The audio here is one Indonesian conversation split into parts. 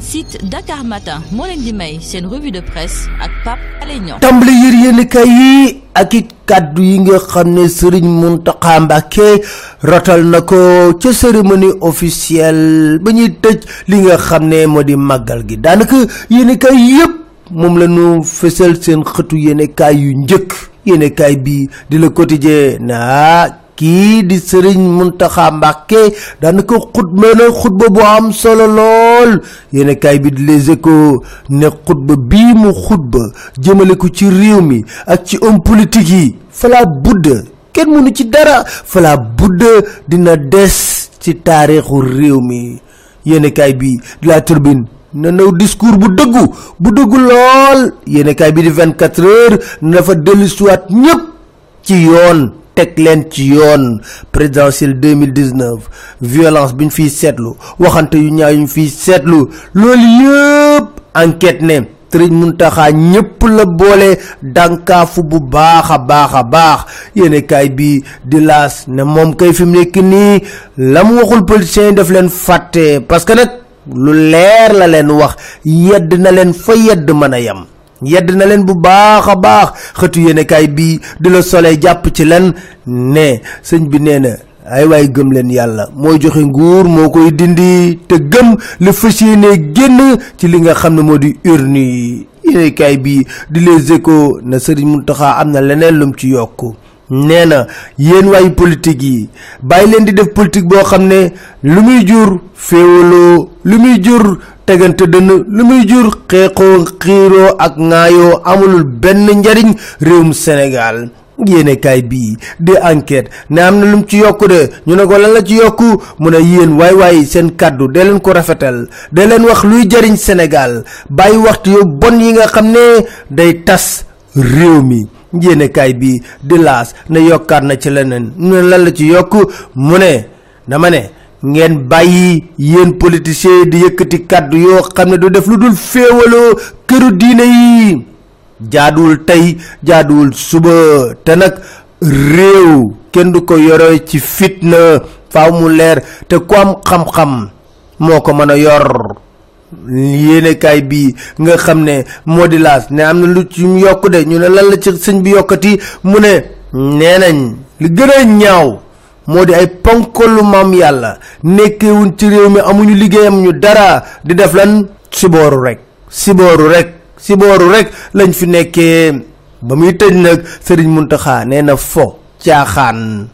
site Dakar Matin moo leen di may revue de presse ak Pape Alé cérémonie officielle kii di sëriñ Muntaxa Mbàkke daanaka xutba na xutba bu am solo lool. Yéen kaay bi Les Échos ne xutba bii mu xutba jëmale ko ci réew mi ak ci homme politique yi. Fala budda kenn mënu ci dara. Fala budda dina des ci taarixu réew mi. Yéen kaay bi La Tribune na naw discours bu dëggu bu dëggu lool. Yéen kaay bi di 24 heures na dellusiwaat ñépp ci yoon teg leen ci yoon présidentielle 2019 violence bi ñu fiy seetlu waxante yu ñaaw yu ñu fiy seetlu loolu yëpp enquête ne Sëriñ Muntaxa ñëpp la boole dànkaafu bu baax a baax a baax. Yéene kaay bi di laas ne moom kay fi mu nekk nii la mu waxul politiciens yi daf leen fàtte parce que nag lu leer la leen wax yedd na leen fa yedd mën a yem yedd na leen bu baax a baax. Xëtu bii di la soleil jàpp ci len ne sëñ bi nee na ay waay gëm leen yàlla mooy joxe nguur moo koy dindi te gëm la fas yéene génn ci li nga xam ne moo di urne yi. Bii di Les Échos na Sëriñ Muntaxa am na leneen lum ci yokk. Nee na yéen waayu politique yi bàyyi leen di def politique boo xam ne lu muy jur féewaloo lu muy jur tegante dënn lu muy jur xeexoo xiiroo ak ŋaayoo amulul benn njariñ réewum Sénégal. Yéenekaay bii di enquête ne am na lu mu ci yokku de ñu ne ko lan la ci yokku mu ne yéen waay waay seen kàddu dee leen ko rafetal dee leen wax luy jariñ waxtu yu bon yi nga ne day tas réew mi. Yéenekaay bi di laas ne yokkaat na ci leneen mu ne lan la ci yokk? Mu ne dama ne ngeen bàyyi yéen politiciens di yëkkati kàddu yoo xam ne du def lu dul féewaloo këru diine yi. Jaaduwul tey jaaduwul suba. Te nag réew kenn du ko yore ci fitna. Faaw mu leer. Te ku am mën a yor. Yéenekaay bi nga xam ne moo di laas ne am na lu ci de ñu ne lan la ci sëñ bi yokkati? Mu ne li ñaaw moo di ay ponkalu maam yàlla. Nekkewuñ ci réew mi amuñu liggéeyam ñu dara. Di def lan? Sibooru rek. Sibooru rek. Sibooru rek lañ fi nekkee. Ba muy tëj nag sëriñ Muntaxa nee na fo caaxaan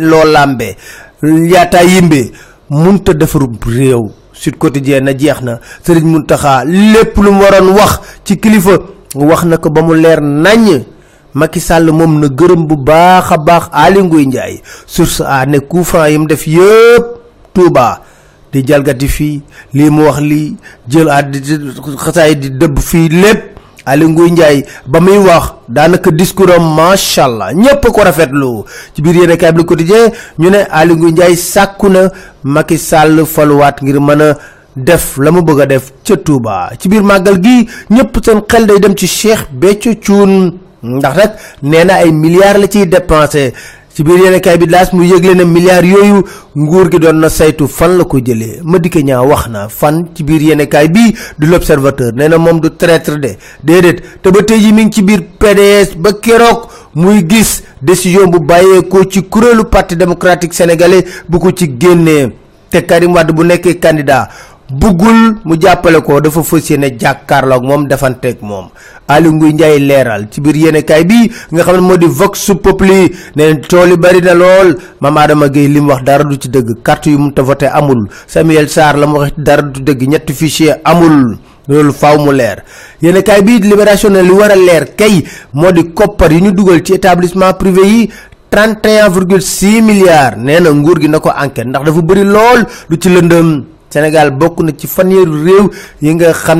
loo làmbe yaataa yimbe munta defaru réew. Sud Quotidien na jeex na. Sëriñ Muntaxa lépp lu mu waroon wax ci kilifa wax na ko ba mu leer naññ Macky Sall moom na gërëm bu baax a baax Aly Ngouille Ndiaye source a ne coup franc yi mu def yëpp Touba di jalgati fii lii mu wax lii jël at di xasaay di dëbb fii lépp. Aly Ngouille Ndiaye ba muy wax daanaka discours am macha allah ñépp ko rafetlu. Ci biir yéen kaay bi Quotidien ñu ne Aly Ngouille Ndiaye sàkku na Macky Sall faluwaat ngir mën a def la mu bëgg def ca Touba. Ci biir màggal gi ñépp seen xel day dem ci Cheikh Béthio Thioune ndax nag nee na ay milliards la ciy dépensé. ci biir yéenekaay bi laas mu yëgle na milliards yooyu nguur gi doon na saytu fan la ko jëlee. Madické Niang wax na fan ci biir yéenekaay bi du du traître de. déedéet. te ba tey mi ngi ci biir PDS ba keroog muy gis décision bu bàyyeekoo ci kuréelu parti démocratique sénégalais bu ko ci génnee. te Karim Wade bu nekkee candidat buggul mu jàppale ko dafa fas yéene jàkkaarloo ak moom defanteeg moom. Aly Ngouille Ndiaye leeral ci biir yéenekaay bi nga xam ne moo di Vox Populi ne tool yi bari na lool. Mame Adama Gueye li mu wax dara du ci dëgg carte yu mu ta voté amul. Samuel Sarr la mu wax dara du dëgg ñetti fichier amul. Loolu faaw mu leer. Yéenekaay bi Libération ne li war a leer kay moo di koppar yi ñu dugal ci établissement privé yi 31,6 milliards. Nee na nguur gi na ko enquête ndax dafa bëri lool lu ci lëndëm Sénégal bokk na ci fanweeri réew yi nga xam